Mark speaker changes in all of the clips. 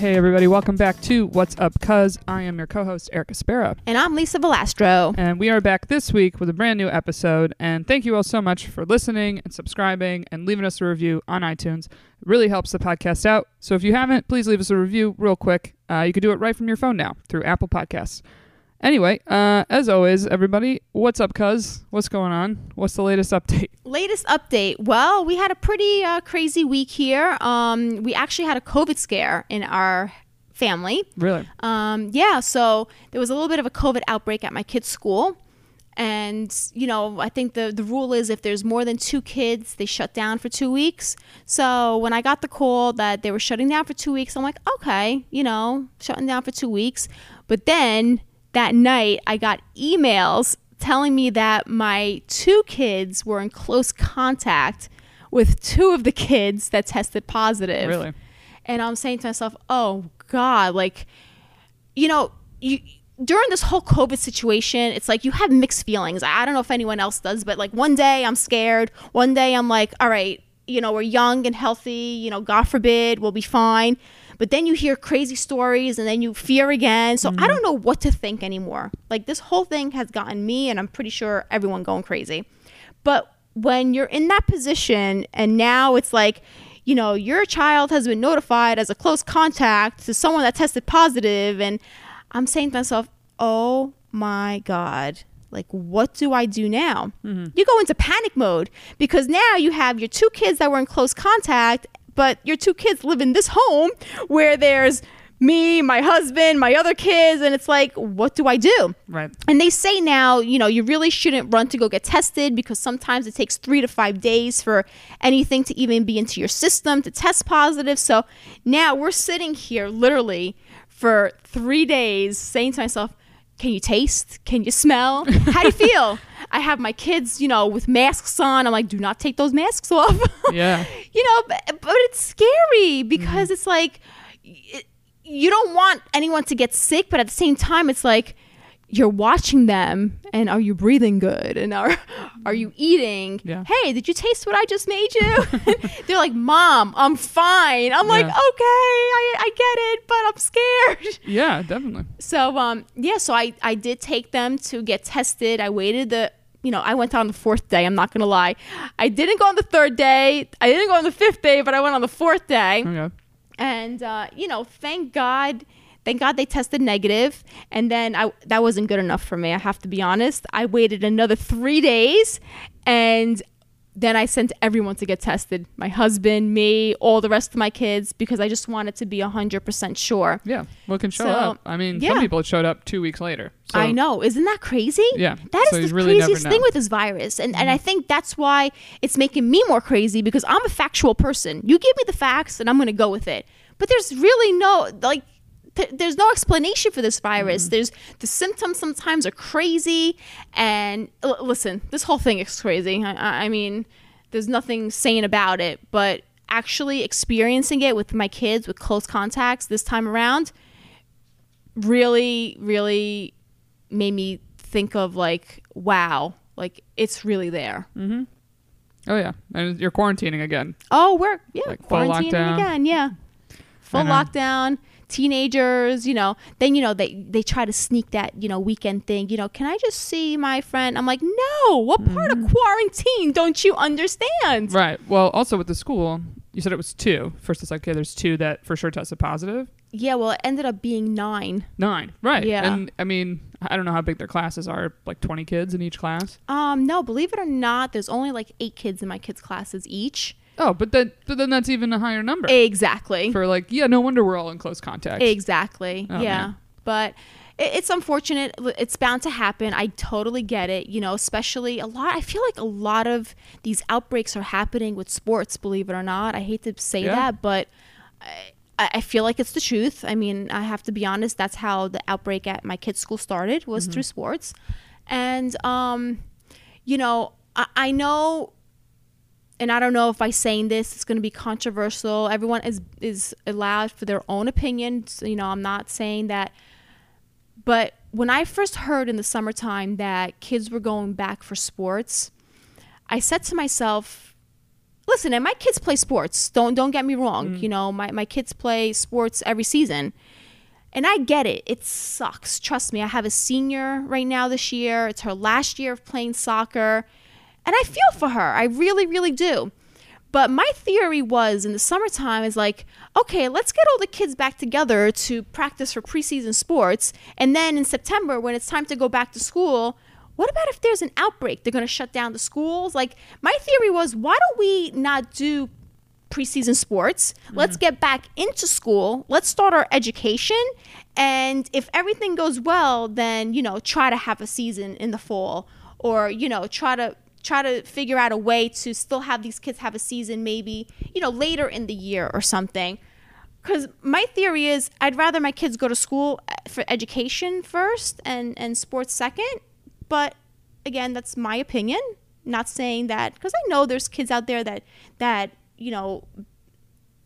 Speaker 1: Hey, everybody, welcome back to What's Up Cuz. I am your co host, Erica Spera.
Speaker 2: And I'm Lisa Velastro.
Speaker 1: And we are back this week with a brand new episode. And thank you all so much for listening and subscribing and leaving us a review on iTunes. It really helps the podcast out. So if you haven't, please leave us a review real quick. Uh, you can do it right from your phone now through Apple Podcasts. Anyway, uh, as always, everybody, what's up, cuz? What's going on? What's the latest update?
Speaker 2: Latest update. Well, we had a pretty uh, crazy week here. Um, we actually had a COVID scare in our family.
Speaker 1: Really?
Speaker 2: Um, yeah, so there was a little bit of a COVID outbreak at my kid's school. And, you know, I think the, the rule is if there's more than two kids, they shut down for two weeks. So when I got the call that they were shutting down for two weeks, I'm like, okay, you know, shutting down for two weeks. But then that night I got emails telling me that my two kids were in close contact with two of the kids that tested positive.
Speaker 1: Really?
Speaker 2: And I'm saying to myself, "Oh god, like you know, you during this whole COVID situation, it's like you have mixed feelings. I don't know if anyone else does, but like one day I'm scared, one day I'm like, all right, you know, we're young and healthy, you know, God forbid, we'll be fine but then you hear crazy stories and then you fear again. So mm-hmm. I don't know what to think anymore. Like this whole thing has gotten me and I'm pretty sure everyone going crazy. But when you're in that position and now it's like, you know, your child has been notified as a close contact to someone that tested positive and I'm saying to myself, "Oh my god." Like, what do I do now? Mm-hmm. You go into panic mode because now you have your two kids that were in close contact but your two kids live in this home where there's me, my husband, my other kids, and it's like, what do I do?
Speaker 1: Right.
Speaker 2: And they say now, you know, you really shouldn't run to go get tested because sometimes it takes three to five days for anything to even be into your system to test positive. So now we're sitting here literally for three days saying to myself, can you taste? Can you smell? How do you feel? I have my kids, you know, with masks on. I'm like, do not take those masks off.
Speaker 1: Yeah.
Speaker 2: you know, but, but it's scary because mm-hmm. it's like it, you don't want anyone to get sick, but at the same time, it's like you're watching them and are you breathing good and are are you eating
Speaker 1: yeah.
Speaker 2: hey did you taste what i just made you they're like mom i'm fine i'm yeah. like okay I, I get it but i'm scared
Speaker 1: yeah definitely
Speaker 2: so um yeah so i i did take them to get tested i waited the you know, I went on the fourth day. I'm not going to lie. I didn't go on the third day. I didn't go on the fifth day, but I went on the fourth day.
Speaker 1: Okay.
Speaker 2: And, uh, you know, thank God Thank God they tested negative, and then I that wasn't good enough for me. I have to be honest. I waited another three days, and then I sent everyone to get tested my husband, me, all the rest of my kids because I just wanted to be 100% sure.
Speaker 1: Yeah. Well, can show so, up. I mean, yeah. some people showed up two weeks later.
Speaker 2: So. I know. Isn't that crazy?
Speaker 1: Yeah.
Speaker 2: That is so the really craziest thing with this virus. And, mm-hmm. and I mm-hmm. think that's why it's making me more crazy because I'm a factual person. You give me the facts and I'm going to go with it. But there's really no, like, th- there's no explanation for this virus. Mm. There's the symptoms sometimes are crazy, and l- listen, this whole thing is crazy. I, I mean, there's nothing sane about it, but actually experiencing it with my kids with close contacts this time around really, really made me think of like, wow, like it's really there.
Speaker 1: Mm-hmm. Oh yeah, and you're quarantining again.
Speaker 2: Oh, we're yeah like quarantining again. Yeah, full lockdown teenagers, you know, then you know they they try to sneak that you know weekend thing. You know, can I just see my friend? I'm like, no. What part mm. of quarantine don't you understand?
Speaker 1: Right. Well, also with the school, you said it was two. First, it's like okay, there's two that for sure tested positive.
Speaker 2: Yeah. Well, it ended up being nine.
Speaker 1: Nine. Right.
Speaker 2: Yeah.
Speaker 1: And I mean, I don't know how big their classes are. Like 20 kids in each class.
Speaker 2: Um. No. Believe it or not, there's only like eight kids in my kids' classes each.
Speaker 1: Oh, but then but then that's even a higher number.
Speaker 2: Exactly.
Speaker 1: For like, yeah, no wonder we're all in close contact.
Speaker 2: Exactly. Oh, yeah. Man. But it's unfortunate. It's bound to happen. I totally get it. You know, especially a lot. I feel like a lot of these outbreaks are happening with sports. Believe it or not, I hate to say yeah. that, but I, I, feel like it's the truth. I mean, I have to be honest. That's how the outbreak at my kids' school started was mm-hmm. through sports, and um, you know, I, I know and I don't know if by saying this it's going to be controversial. Everyone is is allowed for their own opinions. You know, I'm not saying that. But when I first heard in the summertime that kids were going back for sports, I said to myself, listen, and my kids play sports. Don't don't get me wrong.
Speaker 1: Mm.
Speaker 2: You know, my my kids play sports every season. And I get it. It sucks. Trust me. I have a senior right now this year. It's her last year of playing soccer. And I feel for her. I really, really do. But my theory was in the summertime is like, okay, let's get all the kids back together to practice for preseason sports. And then in September, when it's time to go back to school, what about if there's an outbreak? They're going to shut down the schools? Like, my theory was, why don't we not do preseason sports. Mm-hmm. Let's get back into school. Let's start our education. And if everything goes well, then, you know, try to have a season in the fall or, you know, try to try to figure out a way to still have these kids have a season maybe, you know, later in the year or something. Cuz my theory is I'd rather my kids go to school uh, for education first and and sports second. But again, that's my opinion. Not saying that because I know there's kids out there that that you know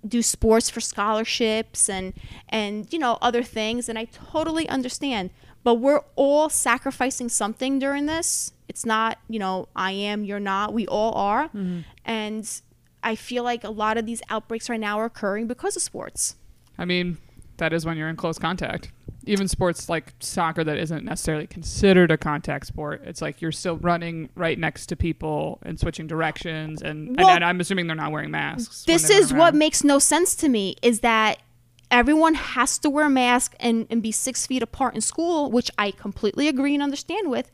Speaker 2: do sports for scholarships and and you know other things and I totally understand but we're all sacrificing something during this. It's not you know I am you're not. We all are. Mm-hmm. And I feel like a lot of these outbreaks right now are occurring because of sports.
Speaker 1: I mean, that is when you're in close contact. Even sports like soccer that isn't necessarily considered a contact sport, it's like you're still running right next to people and switching directions, and,
Speaker 2: Well,
Speaker 1: and, and I'm assuming they're not wearing masks.
Speaker 2: this is what makes no sense to me is that everyone has to wear a mask and, and be six feet apart in school which i completely agree and understand with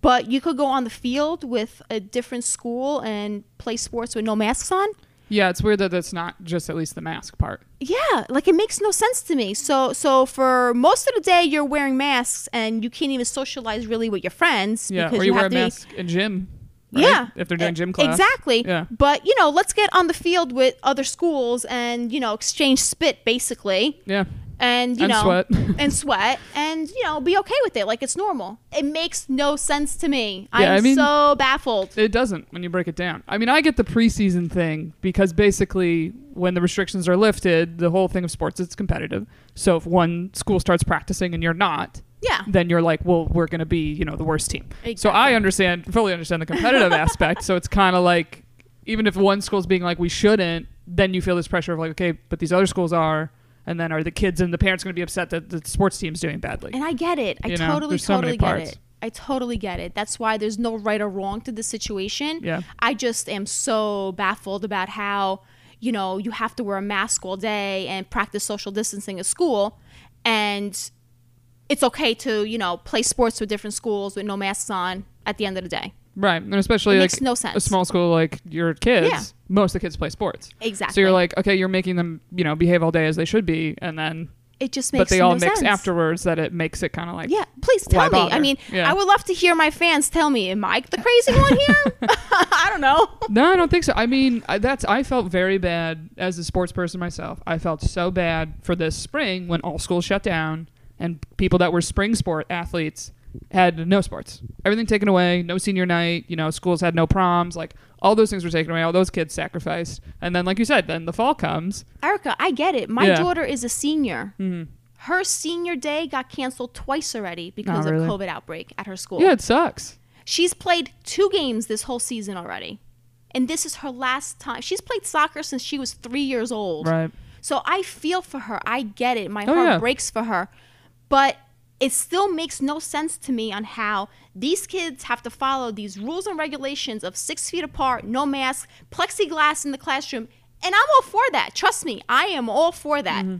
Speaker 2: but you could go on the field with a different school and play sports with no masks on
Speaker 1: Yeah, it's weird that that's not just at least the mask part.
Speaker 2: yeah like it makes no sense to me so so for most of the day you're wearing masks and you can't even socialize really with your friends
Speaker 1: Yeah,
Speaker 2: because
Speaker 1: or you, wear a
Speaker 2: have be-
Speaker 1: mask in gym. Right?
Speaker 2: Yeah.
Speaker 1: if they're doing gym class.
Speaker 2: Exactly.
Speaker 1: Yeah.
Speaker 2: But, you know, let's get on the field with other schools and, you know, exchange spit basically.
Speaker 1: Yeah,
Speaker 2: And, you
Speaker 1: And
Speaker 2: know,
Speaker 1: sweat.
Speaker 2: and sweat and, you know, be okay with it. Like it's normal. It makes no sense to me.
Speaker 1: Yeah,
Speaker 2: I'm
Speaker 1: I mean-
Speaker 2: so baffled.
Speaker 1: It doesn't when you break it down. I mean, I get the preseason thing because basically when the restrictions are lifted, the whole thing of sports is competitive. So if one school starts practicing and you're not,
Speaker 2: Yeah.
Speaker 1: then you're like, well, we're going to be, you know, the worst team. So I understand, fully understand the competitive aspect. So it's kind of like, even if one school's being like, we shouldn't, then you feel this pressure of like, okay, but these other schools are. And then are the kids and the parents going to be upset that the sports team's doing badly?
Speaker 2: And I get it. I
Speaker 1: You know,
Speaker 2: totally,
Speaker 1: so
Speaker 2: totally get it. I totally get it. That's why there's no right or wrong to the situation.
Speaker 1: Yeah.
Speaker 2: I just am so baffled about how, you know, you have to wear a mask all day and practice social distancing at school. And it's okay to, you know, play sports with different schools with no masks on at the end of the day.
Speaker 1: Right. And especially
Speaker 2: It
Speaker 1: like
Speaker 2: makes no
Speaker 1: a small school like your kids,
Speaker 2: Yeah.
Speaker 1: most of the kids play sports.
Speaker 2: Exactly.
Speaker 1: So you're like, okay, you're making them, you know, behave all day as they should be, and then
Speaker 2: it just makes
Speaker 1: but they
Speaker 2: no
Speaker 1: all mix
Speaker 2: sense.
Speaker 1: afterwards that it makes it kind of like
Speaker 2: Yeah, please tell me. I mean,
Speaker 1: Yeah.
Speaker 2: I would love to hear my fans tell me, am I the crazy one here? I don't know.
Speaker 1: No, I don't think so. I mean, I, that's I felt very bad as a sports person myself. I felt so bad for this spring when all schools shut down and people that were spring sport athletes had no sports. Everything taken away, no senior night, you know, schools had no proms, like all those things were taken away, all those kids sacrificed. And then like you said, then the fall comes.
Speaker 2: Erica, I get it. My
Speaker 1: Yeah.
Speaker 2: daughter is a senior.
Speaker 1: Mhm.
Speaker 2: Her senior day got canceled twice already because
Speaker 1: really?
Speaker 2: of COVID outbreak at her school.
Speaker 1: Yeah, it sucks.
Speaker 2: She's played two games this whole season already. And this is her last time. She's played soccer since she was three years old.
Speaker 1: Right.
Speaker 2: So I feel for her. I get it. My
Speaker 1: Oh,
Speaker 2: heart
Speaker 1: yeah.
Speaker 2: breaks for her. But it still makes no sense to me on how these kids have to follow these rules and regulations of six feet apart, no mask, plexiglass in the classroom. And I'm all for that. Trust me, I am all for that.
Speaker 1: Mm-hmm.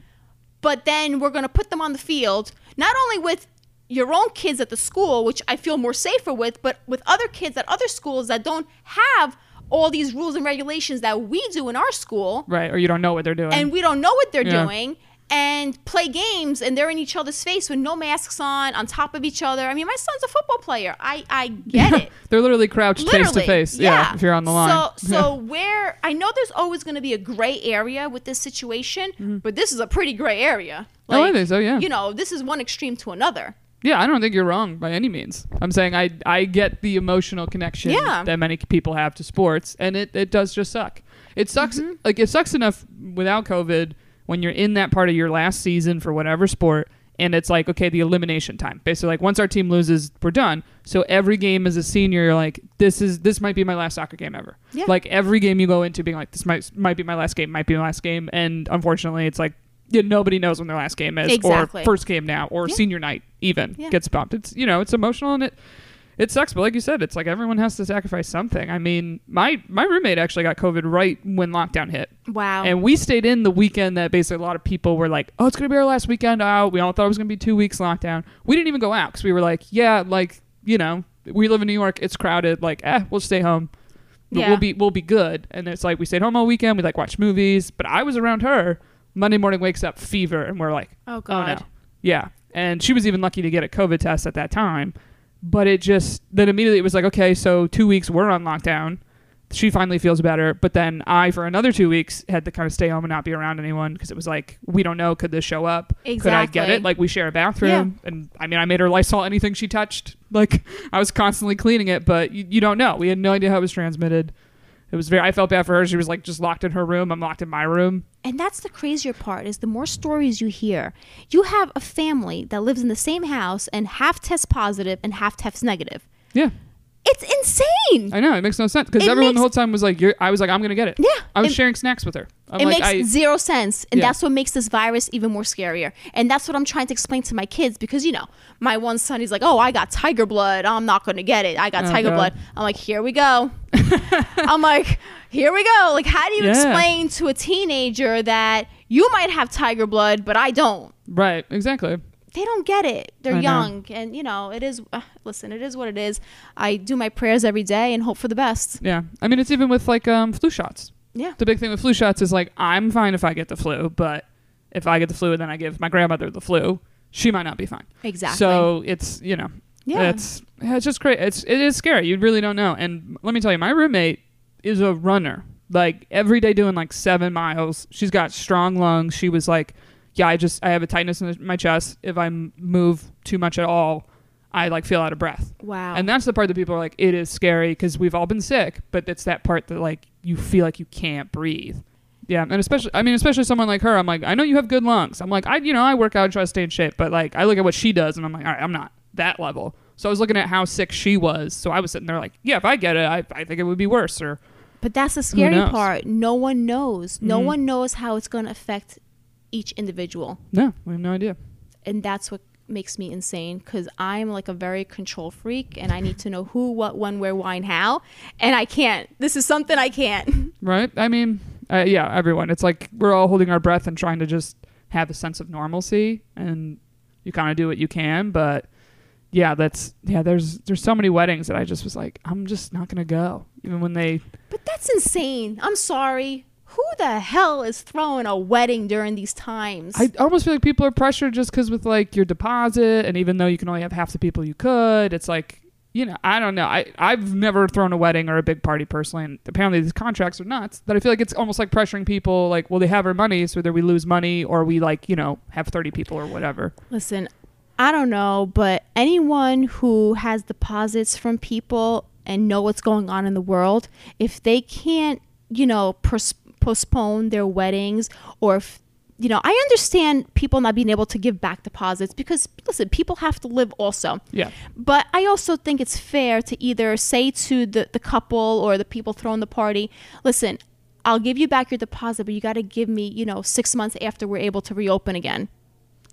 Speaker 2: But then we're going to put them on the field, not only with your own kids at the school, which I feel more safer with, but with other kids at other schools that don't have all these rules and regulations that we do in our school
Speaker 1: Right. Or you don't know what they're doing.
Speaker 2: and we don't know what they're
Speaker 1: Yeah.
Speaker 2: doing and play games and they're in each other's face with no masks on on top of each other i mean my son's a football player i i get it
Speaker 1: they're literally crouched face to face. Yeah. If you're on the line.
Speaker 2: so so where i know there's always going to be a gray area with this situation but this is a pretty gray area
Speaker 1: Mm-hmm. Oh, I think so, yeah.
Speaker 2: you know this is one extreme to another
Speaker 1: Yeah, I don't think you're wrong by any means. I'm saying I I get the emotional connection
Speaker 2: Yeah.
Speaker 1: that many people have to sports, and it, it does just suck. It sucks.
Speaker 2: Mm-hmm.
Speaker 1: Like it sucks enough without COVID when you're in that part of your last season for whatever sport, and it's like okay, the elimination time. Basically, like once our team loses, we're done. So every game as a senior, you're like this is this might be my last soccer game ever.
Speaker 2: Yeah.
Speaker 1: Like every game you go into, being like this might might be my last game, might be my last game, and unfortunately, it's like. Yeah, nobody knows when their last game is,
Speaker 2: Exactly.
Speaker 1: or first game now, or
Speaker 2: Yeah.
Speaker 1: senior night even
Speaker 2: Yeah.
Speaker 1: gets bumped. It's you know it's emotional and it it sucks, but like you said, it's like everyone has to sacrifice something. I mean, my my roommate actually got COVID right when lockdown hit,
Speaker 2: Wow.
Speaker 1: and we stayed in the weekend that basically a lot of people were like, "Oh, it's gonna be our last weekend out." We all thought it was gonna be two weeks lockdown. We didn't even go out because we were like, "Yeah, like you know, we live in New York, it's crowded. Like, eh, we'll stay home.
Speaker 2: Yeah.
Speaker 1: We'll be we'll be good." And it's like we stayed home all weekend. We like watched movies, but I was around her. Monday morning wakes up fever, and we're like,
Speaker 2: oh
Speaker 1: Oh
Speaker 2: God.
Speaker 1: no. Yeah. And she was even lucky to get a COVID test at that time. But it just then immediately it was like, okay, so two weeks we're on lockdown. She finally feels better, but then I, for another two weeks, had to kind of stay home and not be around anyone because it was like we don't know could this show up? Could I get it? Like we share a bathroom, and I mean, I made her Lysol anything she touched. Like I was constantly cleaning it, but you, you don't know. We had no idea how it was transmitted. It was very. I felt bad for her. She was like just locked in her room. I'm locked in my room.
Speaker 2: And that's the crazier part is the more stories you hear. You have a family that lives in the same house and half tests positive and half tests negative.
Speaker 1: Yeah.
Speaker 2: It's insane.
Speaker 1: I know it makes no sense because
Speaker 2: It
Speaker 1: everyone the
Speaker 2: makes-
Speaker 1: whole time was like, You're, "I was like, I'm gonna get it."
Speaker 2: Yeah,
Speaker 1: I was
Speaker 2: it-
Speaker 1: sharing snacks with her. I'm
Speaker 2: it
Speaker 1: like,
Speaker 2: makes
Speaker 1: I,
Speaker 2: zero sense. And
Speaker 1: Yeah.
Speaker 2: that's what makes this virus even more scarier. And that's what I'm trying to explain to my kids because, you know, my one son, he's like, oh, I got tiger blood. I'm not going to get it. I got
Speaker 1: Oh,
Speaker 2: tiger
Speaker 1: God.
Speaker 2: blood. I'm like, here we go. I'm like, here we go. Like, how do you
Speaker 1: Yeah.
Speaker 2: explain to a teenager that you might have tiger blood, but I don't?
Speaker 1: right, exactly.
Speaker 2: They don't get it. They're
Speaker 1: I know.
Speaker 2: young. And, you know, it is, uh, listen, it is what it is. I do my prayers every day and hope for the best.
Speaker 1: Yeah, I mean, it's even with like um, flu shots.
Speaker 2: Yeah.
Speaker 1: The big thing with flu shots is like, I'm fine if I get the flu, but if I get the flu and then I give my grandmother the flu, she might not be fine.
Speaker 2: Exactly.
Speaker 1: So it's you know,
Speaker 2: Yeah.
Speaker 1: it's it's just crazy. It's it is scary. You really don't know. And let me tell you, my roommate is a runner. Like every day doing like seven miles. She's got strong lungs. She was like, yeah, I just I have a tightness in my chest. If I move too much at all, I like feel out of breath.
Speaker 2: wow.
Speaker 1: And that's the part that people are like, it is scary because we've all been sick, but it's that part that like you feel like you can't breathe. Yeah, and especially, I mean, especially someone like her. I'm like, I know you have good lungs. I'm like, I, you know, I work out, and try to stay in shape, but like, I look at what she does, and I'm like, all right, I'm not that level. So I was looking at how sick she was. So I was sitting there like, yeah, if I get it, I, I think it would be worse. Or
Speaker 2: But that's the scary part. No one knows. No
Speaker 1: Mhm.
Speaker 2: one knows how it's going to affect each individual.
Speaker 1: no, we have no idea.
Speaker 2: And that's what makes me insane because I'm like a very control freak and I need to know who, what, when, where, why, and how. And I can't. This is something I can't.
Speaker 1: Right? I mean, uh, yeah, everyone. It's like we're all holding our breath and trying to just have a sense of normalcy, and you kind of do what you can. But yeah, that's yeah. There's there's so many weddings that I just was like, I'm just not gonna go, even when they.
Speaker 2: But that's insane. I'm sorry. Who the hell is throwing a wedding during these times?
Speaker 1: I almost feel like people are pressured just because with like your deposit, and even though you can only have half the people you could, it's like. You know, I don't know. I I've never thrown a wedding or a big party personally, and apparently these contracts are nuts. But I feel like it's almost like pressuring people. Like, well, they have our money, so either we lose money or we like, you know, have thirty people or whatever.
Speaker 2: Listen, I don't know, but anyone who has deposits from people and know what's going on in the world, if they can't, you know, pros- postpone their weddings or if you know, I understand people not being able to give back deposits because listen, people have to live also.
Speaker 1: Yeah.
Speaker 2: But I also think it's fair to either say to the, the couple or the people throwing the party, listen, I'll give you back your deposit, but you got to give me, you know, six months after we're able to reopen again.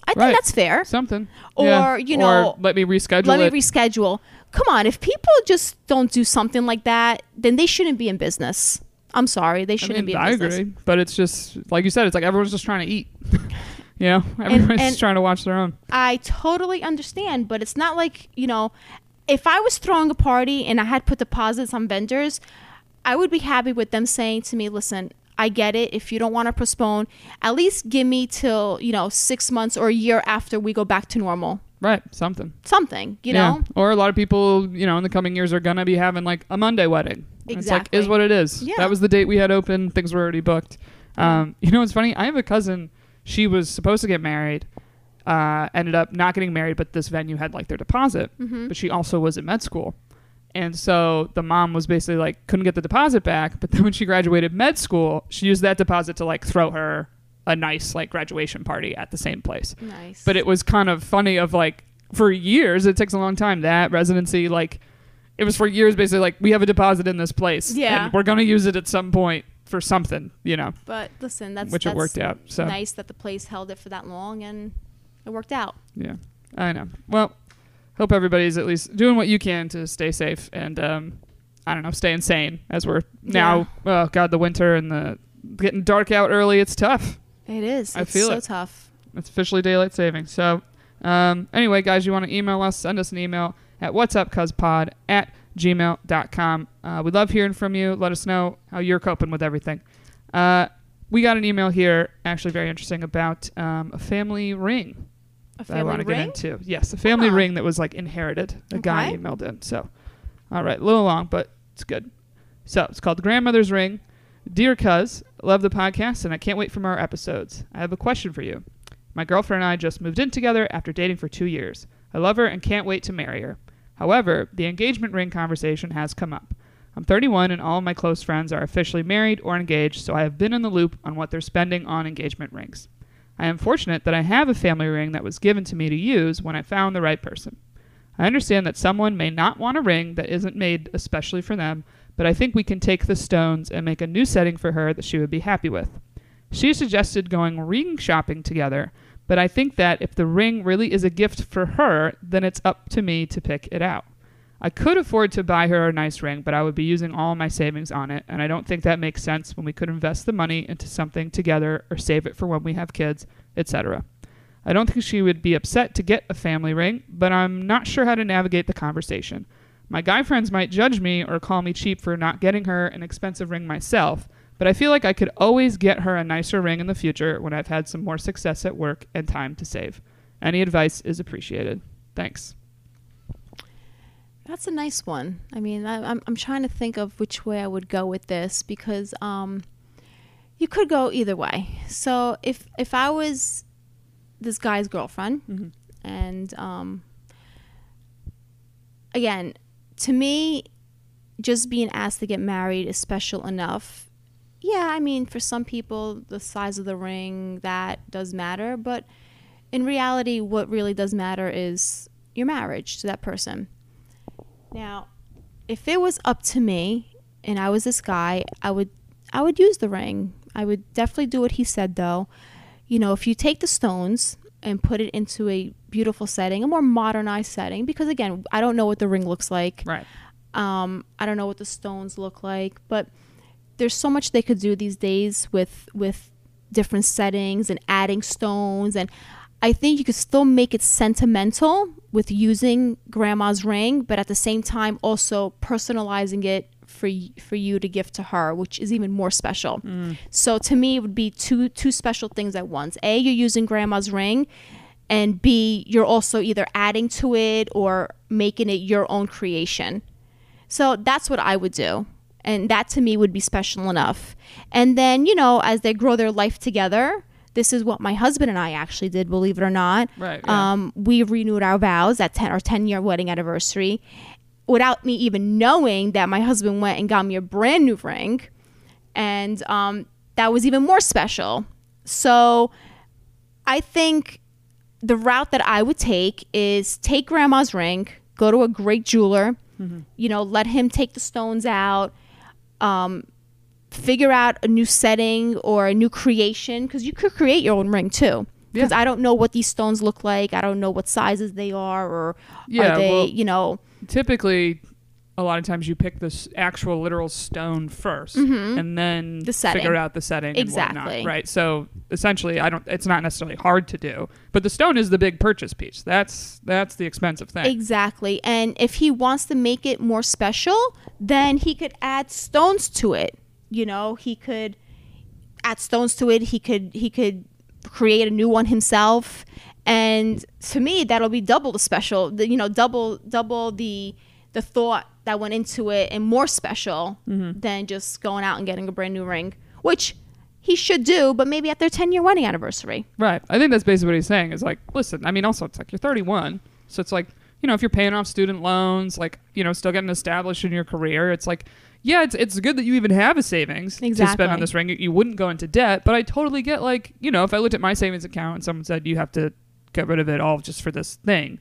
Speaker 2: I think that's fair.
Speaker 1: Something.
Speaker 2: Or,
Speaker 1: Yeah.
Speaker 2: you know,
Speaker 1: or let me reschedule
Speaker 2: Let
Speaker 1: it.
Speaker 2: me reschedule. Come on, if people just don't do something like that, then they shouldn't be in business. I'm sorry, they shouldn't
Speaker 1: mean,
Speaker 2: be
Speaker 1: I
Speaker 2: business.
Speaker 1: agree, but it's just like you said. It's like everyone's just trying to eat. you know, everyone's
Speaker 2: and-
Speaker 1: just trying to watch their own.
Speaker 2: I totally understand, but it's not like, you know, if I was throwing a party and I had put deposits on vendors, I would be happy with them saying to me, listen, I get it. If you don't want to postpone, at least give me till, you know, six months or a year after we go back to normal.
Speaker 1: Right. Something.
Speaker 2: Something, you
Speaker 1: Yeah.
Speaker 2: know?
Speaker 1: Or a lot of people, you know, in the coming years are gonna be having like a Monday wedding. It's like
Speaker 2: Exactly.
Speaker 1: is what it is.
Speaker 2: Yeah.
Speaker 1: That was the date we had open. Things were already booked. Um, you know what's funny? I have a cousin. She was supposed to get married. Uh, ended up not getting married, but this venue had like their deposit.
Speaker 2: Mhm.
Speaker 1: But she also was in med school. And so the mom was basically like couldn't get the deposit back, but then when she graduated med school, she used that deposit to like throw her a nice like graduation party at the same place.
Speaker 2: Nice.
Speaker 1: But it was kind of funny of like for years it takes a long time that residency like it was for years basically like we have a deposit in this place
Speaker 2: Yeah.
Speaker 1: and we're going to use it at some point for something, you know,
Speaker 2: But listen, that's
Speaker 1: which it worked out. So
Speaker 2: nice that the place held it for that long and it worked out.
Speaker 1: Yeah, I know. Well, hope everybody's at least doing what you can to stay safe and um, I don't know, stay insane as we're now. Oh God, the winter and the getting dark out early. It's tough.
Speaker 2: It is.
Speaker 1: I
Speaker 2: It's
Speaker 1: feel
Speaker 2: so
Speaker 1: it.
Speaker 2: tough.
Speaker 1: It's officially daylight saving. So, um, anyway, guys, you want to email us? Send us an email at whatsupcuspod at gmail.com. Uh, we love hearing from you. Let us know how you're coping with everything. Uh, we got an email here, actually very interesting, about um, a family ring.
Speaker 2: A
Speaker 1: that I want to get into. Yes, a family ring that was like inherited. A guy
Speaker 2: Okay.
Speaker 1: emailed in. So, all right, a little long, but it's good. So it's called Grandmother's Ring. Dear Cuz, love the podcast and I can't wait for more episodes. I have a question for you. My girlfriend and I just moved in together after dating for two years. I love her and can't wait to marry her. However, the engagement ring conversation has come up. I'm 31 and all of my close friends are officially married or engaged, so I have been in the loop on what they're spending on engagement rings. I am fortunate that I have a family ring that was given to me to use when I found the right person. I understand that someone may not want a ring that isn't made especially for them, but I think we can take the stones and make a new setting for her that she would be happy with. She suggested going ring shopping together, but I think that if the ring really is a gift for her, then it's up to me to pick it out. I could afford to buy her a nice ring, but I would be using all my savings on it, and I don't think that makes sense when we could invest the money into something together or save it for when we have kids, etc. I don't think she would be upset to get a family ring, but I'm not sure how to navigate the conversation. My guy friends might judge me or call me cheap for not getting her an expensive ring myself, but I feel like I could always get her a nicer ring in the future when I've had some more success at work and time to save. Any advice is appreciated. Thanks.
Speaker 2: That's a nice one. I mean, I, I'm I'm trying to think of which way I would go with this because um, you could go either way. So if if I was this guy's girlfriend,
Speaker 1: Mhm.
Speaker 2: and um, again, to me, just being asked to get married is special enough. Yeah, I mean, for some people, the size of the ring that does matter, but in reality, what really does matter is your marriage to that person. Now, if it was up to me and I was this guy, I would I would use the ring. I would definitely do what he said though. You know, if you take the stones and put it into a beautiful setting, a more modernized setting because again, I don't know what the ring looks like.
Speaker 1: Right.
Speaker 2: Um, I don't know what the stones look like, but there's so much they could do these days with with different settings and adding stones and I think you could still make it sentimental with using grandma's ring, but at the same time also personalizing it for for you to give to her, which is even more special. Mm. So to me, it would be two two special things at once. A, you're using grandma's ring, and B, you're also either adding to it or making it your own creation. So that's what I would do. And that to me would be special enough. And then, you know, as they grow their life together, this is what my husband and I actually did, believe it or not.
Speaker 1: Right, yeah.
Speaker 2: Um, we renewed our vows at 10 our 10 year wedding anniversary without me even knowing that my husband went and got me a brand new ring. And um, that was even more special. So I think the route that I would take is take grandma's ring, go to a great jeweler, you know, let him take the stones out, um, figure out a new setting or a new creation because you could create your own ring too. Because
Speaker 1: Yeah.
Speaker 2: I don't know what these stones look like. I don't know what sizes they are, or
Speaker 1: Yeah,
Speaker 2: are they,
Speaker 1: well-
Speaker 2: you know,
Speaker 1: Typically, a lot of times you pick this actual literal stone 1st and then
Speaker 2: Mm-hmm. The setting.
Speaker 1: figure out the setting and
Speaker 2: Exactly.
Speaker 1: whatnot, right? So essentially, I don't. It's not necessarily hard to do, but the stone is the big purchase piece. That's that's the expensive thing.
Speaker 2: Exactly. And if he wants to make it more special, then he could add stones to it. You know, he could add stones to it. He could he could create a new one himself. And to me, that'll be double the special. The, you know, double double the the thought that went into it, and more special mm-hmm. than just going out and getting a brand new ring, which he should do, but maybe at their ten year wedding anniversary.
Speaker 1: Right. I think that's basically what he's saying is like, listen, I mean, also, it's like you're 31. So it's like, you know, if you're paying off student loans, like, you know, still getting established in your career, it's like yeah, it's it's good that you even have a savings to spend on this ring. You, you wouldn't go into debt, but I totally get like you know if I looked at my savings account and someone said you have to get rid of it all just for this thing,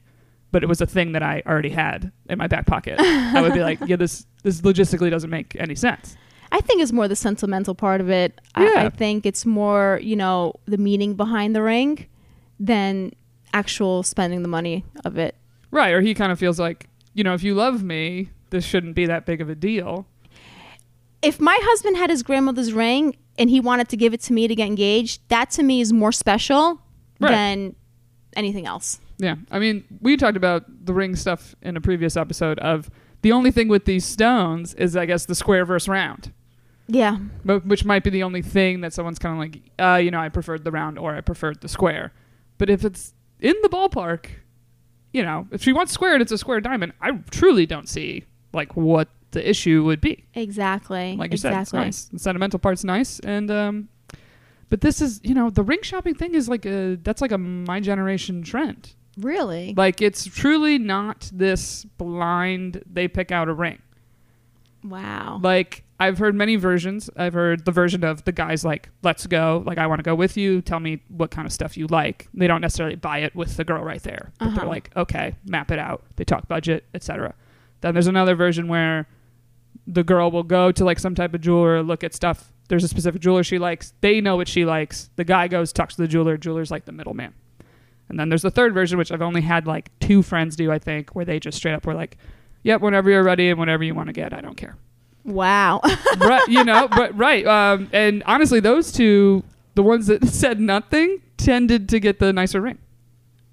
Speaker 1: but it was a thing that I already had in my back pocket, I would be like, yeah, this this logistically doesn't make any sense.
Speaker 2: I think it's more the sentimental part of it. I, I think it's more, you know, the meaning behind the ring than actual spending the money of it.
Speaker 1: Right, or he kind of feels like you know if you love me, this shouldn't be that big of a deal.
Speaker 2: If my husband had his grandmother's ring and he wanted to give it to me to get engaged, that to me is more special
Speaker 1: Right.
Speaker 2: than anything else.
Speaker 1: Yeah, I mean, we talked about the ring stuff in a previous episode. Of the only thing with these stones is, I guess, the square versus round,
Speaker 2: Yeah.
Speaker 1: but which might be the only thing that someone's kind of like, uh, you know, I preferred the round or I preferred the square. But if it's in the ballpark, you know, if she wants squared, it's a square diamond. I truly don't see like what the issue would be.
Speaker 2: Exactly.
Speaker 1: Like you said, it's
Speaker 2: exactly.
Speaker 1: nice. The sentimental part's nice, and um, but this is, you know, the ring shopping thing is like a that's like a my generation trend.
Speaker 2: Really?
Speaker 1: Like it's truly not this blind they pick out a ring.
Speaker 2: Wow.
Speaker 1: Like I've heard many versions. I've heard the version of the guys like, "Let's go. Like I want to go with you. Tell me what kind of stuff you like." They don't necessarily buy it with the girl right there, but they're
Speaker 2: Uh-huh.
Speaker 1: like, "Okay, map it out." They talk budget, etc. Then there's another version where the girl will go to like some type of jeweler, look at stuff. There's a specific jeweler she likes. They know what she likes. The guy goes, talks to the jeweler. Jeweler's like the middleman. And then there's the third version, which I've only had like two friends do, I think, where they just straight up were like, "Yep, whenever you're ready and whatever you want to get, I don't care."
Speaker 2: Wow.
Speaker 1: right, you know, but right. Um, and honestly, those two, the ones that said nothing, tended to get the nicer ring.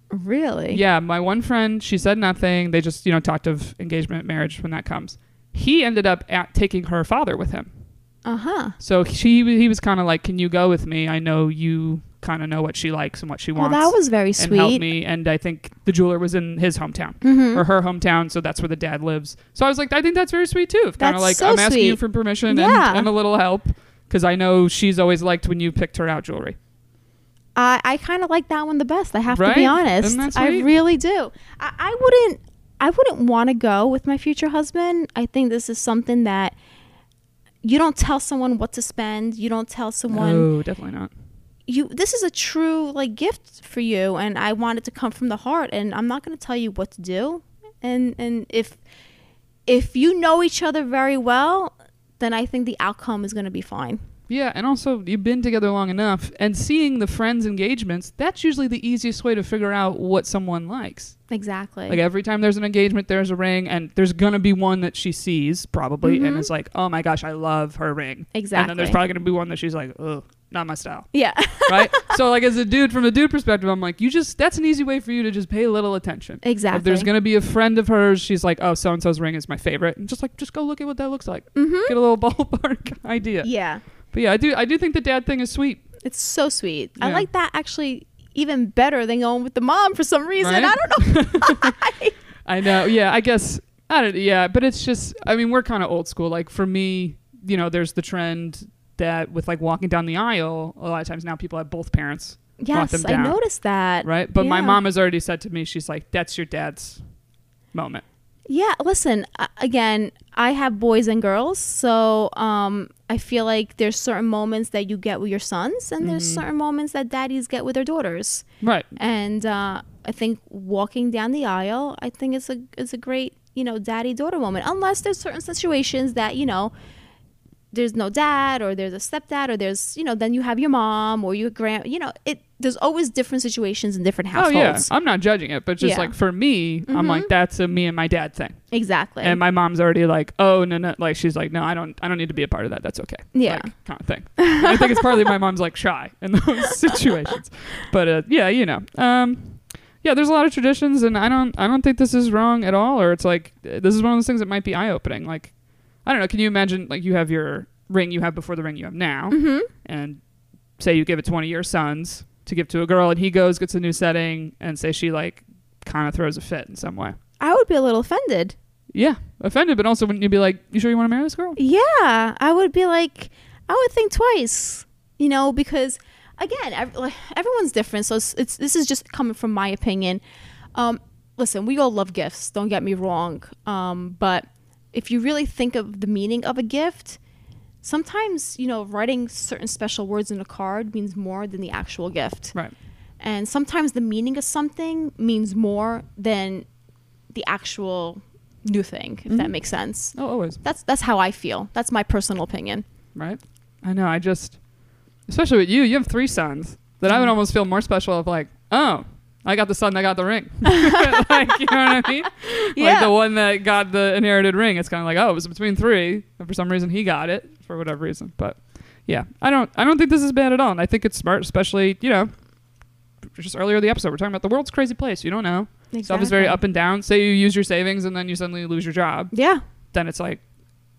Speaker 2: really?
Speaker 1: Yeah, my one friend, she said nothing. They just, you know, talked of engagement, marriage when that comes. He ended up at taking her father with him.
Speaker 2: Uh huh.
Speaker 1: So she, he was kind of like, "Can you go with me? I know you kind of know what she likes and what she
Speaker 2: Well,
Speaker 1: wants."
Speaker 2: that was very sweet.
Speaker 1: and help me. And I think the jeweler was in his hometown
Speaker 2: Mhm.
Speaker 1: or her hometown, so that's where the dad lives. So I was like, I think that's very sweet too. Kind of like
Speaker 2: so
Speaker 1: I'm asking you for permission
Speaker 2: Yeah.
Speaker 1: and, and a little help because I know she's always liked when you picked her out jewelry.
Speaker 2: I, I kind of like that one the best. I have to be honest. I really do. I, I wouldn't. I wouldn't want to go with my future husband. I think this is something that you don't tell someone what to spend. You don't tell someone
Speaker 1: No, definitely not.
Speaker 2: You. This is a true like gift for you, and I want it to come from the heart. And I'm not going to tell you what to do. And and if if you know each other very well, then I think the outcome is going to be fine.
Speaker 1: Yeah, and also you've been together long enough, and seeing the friends' engagements, that's usually the easiest way to figure out what someone likes.
Speaker 2: Exactly.
Speaker 1: Like every time there's an engagement, there's a ring, and there's gonna be one that she sees probably, and
Speaker 2: Mhm.
Speaker 1: it's like, oh my gosh, I love her ring.
Speaker 2: exactly.
Speaker 1: And then there's probably gonna be one that she's like, ugh, not my style.
Speaker 2: yeah.
Speaker 1: right? so like as a dude from a dude perspective, I'm like, you just that's an easy way for you to just pay a little attention.
Speaker 2: exactly.
Speaker 1: If there's gonna be a friend of hers, she's like, oh, so and so's ring is my favorite, and just like just go look at what that looks like.
Speaker 2: mm-hmm.
Speaker 1: Get a little ballpark idea.
Speaker 2: Yeah.
Speaker 1: But yeah, I do I do think the dad thing is sweet.
Speaker 2: It's so sweet. I like that actually even better than going with the mom for some reason.
Speaker 1: Right?
Speaker 2: I don't know. why.
Speaker 1: I know. Yeah, I guess I don't. Yeah, but it's just. I mean, we're kind of old school. Like for me, you know, there's the trend that with like walking down the aisle, a lot of times now people have both parents,
Speaker 2: yes,
Speaker 1: them
Speaker 2: I noticed that.
Speaker 1: right? But my mom has already said to me, she's like, "That's your dad's moment."
Speaker 2: Yeah, listen, again, I have boys and girls, so um I feel like there's certain moments that you get with your sons and there's
Speaker 1: Mhm.
Speaker 2: certain moments that daddies get with their daughters.
Speaker 1: Right.
Speaker 2: And uh I think walking down the aisle, I think it's a it's a great, you know, daddy daughter moment. Unless there's certain situations that, you know, there's no dad or there's a stepdad or there's, you know, then you have your mom or your grand, you know, it there's always different situations in different households.
Speaker 1: Oh yeah. I'm not judging it, but just
Speaker 2: Yeah.
Speaker 1: like for me, I'm
Speaker 2: Mhm.
Speaker 1: like that's a me and my dad thing.
Speaker 2: Exactly.
Speaker 1: And my mom's already like, oh no no, like she's like, no, I don't, I don't need to be a part of that. That's okay.
Speaker 2: Yeah.
Speaker 1: like, kind of thing. I think it's partly my mom's like shy in those situations, but uh, yeah, you know, um, yeah, there's a lot of traditions, and I don't, I don't think this is wrong at all, or it's like this is one of those things that might be eye opening. Like, I don't know, can you imagine like you have your ring you have before the ring you have now,
Speaker 2: mhm.
Speaker 1: and say you give it to one of your sons to give to a girl, and he goes gets a new setting, and say she like kind of throws a fit in some way.
Speaker 2: I would be a little offended.
Speaker 1: Yeah, offended, but also wouldn't you be like, you sure you want to marry this girl?
Speaker 2: Yeah, I would be like, I would think twice, you know, because again, ev- everyone's different. So it's, it's this is just coming from my opinion. Um, listen, we all love gifts. Don't get me wrong. Um, but if you really think of the meaning of a gift, sometimes, you know, writing certain special words in a card means more than the actual gift.
Speaker 1: Right.
Speaker 2: And sometimes the meaning of something means more than the actual new thing, if that
Speaker 1: Mhm.
Speaker 2: makes sense.
Speaker 1: Oh, always.
Speaker 2: That's that's how I feel. That's my personal opinion.
Speaker 1: Right. I know. I just, especially with you, you have three sons that I would
Speaker 2: Mhm.
Speaker 1: almost feel more special of like, oh, I got the son that got the ring. like, you know what I mean?
Speaker 2: Yeah.
Speaker 1: Like the one that got the inherited ring. It's kind of like, oh, it was between three. And for some reason, he got it for whatever reason. But yeah, I don't, I don't think this is bad at all. And I think it's smart, especially, you know, just earlier in the episode, we're talking about the world's crazy place. You don't know. Exactly. Stuff is very up and down. Say you use your savings and then you suddenly lose your job.
Speaker 2: Yeah.
Speaker 1: Then it's like,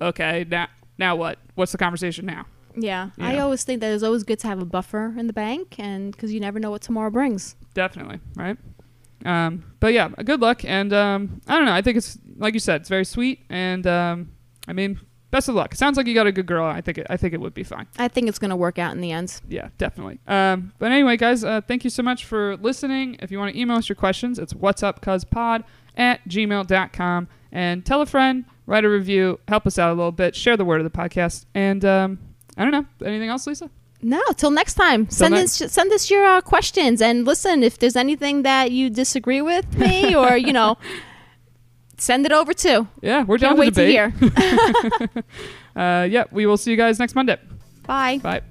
Speaker 1: okay, now, now what? What's the conversation now?
Speaker 2: Yeah. I always think that it's always good to have a buffer in the bank and because you never know what tomorrow brings.
Speaker 1: Definitely, right? Um, but yeah, good luck. And um, I don't know. I think it's like you said, it's very sweet. And um, I mean, best of luck. It sounds like you got a good girl. I think it, I think it would be fine.
Speaker 2: I think it's going to work out in the end.
Speaker 1: Yeah, definitely. Um, but anyway, guys, uh, thank you so much for listening. If you want to email us your questions, it's what's up pod at gmail.com. And tell a friend, write a review, help us out a little bit, share the word of the podcast. And um, I don't know. Anything else, Lisa?
Speaker 2: No, till next time. send us send us your uh, questions and listen if there's anything that you disagree with me or you know, send it over too.
Speaker 1: Yeah, we're down
Speaker 2: Can't
Speaker 1: to
Speaker 2: wait to hear.
Speaker 1: uh, yeah, we will see you guys next Monday.
Speaker 2: Bye.
Speaker 1: Bye.